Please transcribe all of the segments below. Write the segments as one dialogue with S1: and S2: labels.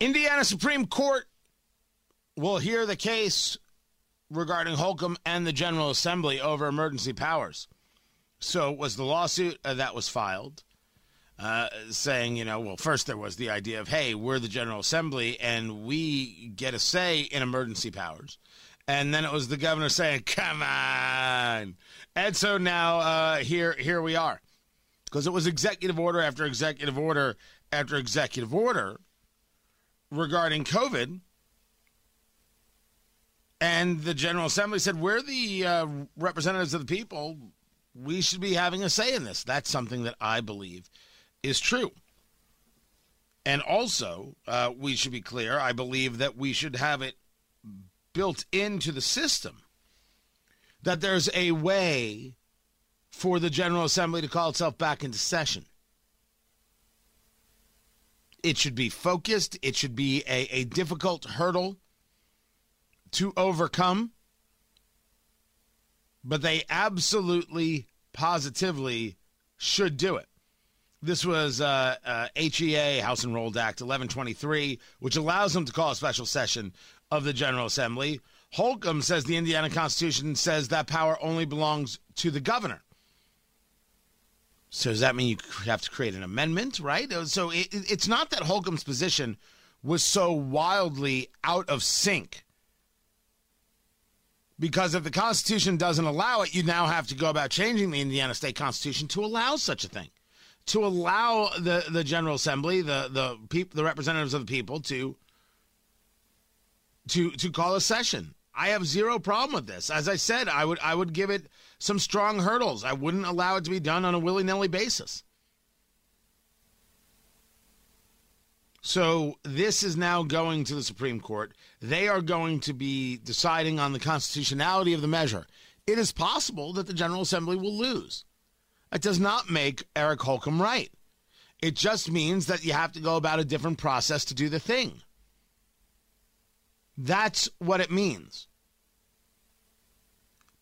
S1: Indiana Supreme Court will hear the case regarding Holcomb and the General Assembly over emergency powers. So, was the lawsuit uh, that was filed uh, saying, you know, well, first there was the idea of, hey, we're the General Assembly and we get a say in emergency powers. And then it was the governor saying, come on. And so now uh, here, here we are. Because it was executive order after executive order after executive order regarding COVID. And the General Assembly said, We're the uh, representatives of the people. We should be having a say in this. That's something that I believe is true. And also, uh, we should be clear, I believe that we should have it built into the system that there's a way for the General Assembly to call itself back into session. It should be focused, it should be a, a difficult hurdle to overcome, but they absolutely, positively should do it. This was uh, uh, HEA, House Enrolled Act 1123, which allows them to call a special session of the General Assembly. Holcomb says the Indiana Constitution says that power only belongs to the governor. So does that mean you have to create an amendment, right? Uh, so it, it's not that Holcomb's position was so wildly out of sync. Because if the Constitution doesn't allow it, you now have to go about changing the Indiana State Constitution to allow such a thing to allow the, the General Assembly, the the people, the representatives of the people, to to to call a session. I have zero problem with this. As I said, I would I would give it some strong hurdles. I wouldn't allow it to be done on a willy nilly basis. So this is now going to the Supreme Court. They are going to be deciding on the constitutionality of the measure. It is possible that the General Assembly will lose. It does not make Eric Holcomb right. It just means that you have to go about a different process to do the thing. That's what it means.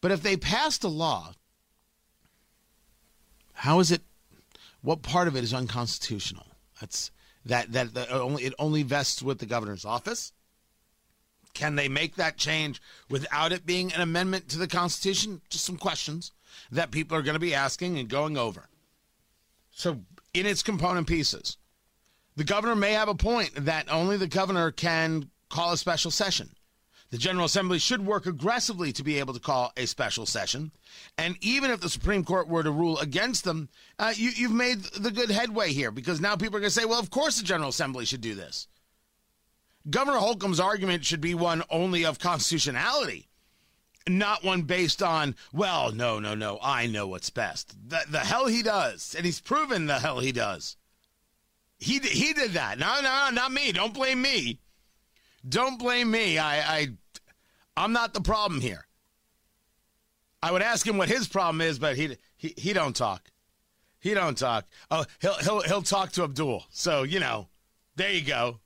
S1: But if they passed a law, how is it? What part of it is unconstitutional? That's that that, that only it only vests with the governor's office. Can they make that change without it being an amendment to the Constitution? Just some questions that people are going to be asking and going over. So, in its component pieces, the governor may have a point that only the governor can call a special session. The General Assembly should work aggressively to be able to call a special session. And even if the Supreme Court were to rule against them, uh, you, you've made the good headway here because now people are going to say, well, of course the General Assembly should do this. Governor Holcomb's argument should be one only of constitutionality not one based on, well, no, no, no, I know what's best. The, the hell he does. And he's proven the hell he does. He, he did that. No, no, no, not me. Don't blame me. Don't blame me. I, I, I'm not the problem here. I would ask him what his problem is, but he, he, he don't talk. He don't talk. Oh, he'll, he'll, he'll talk to Abdul. So, you know, there you go.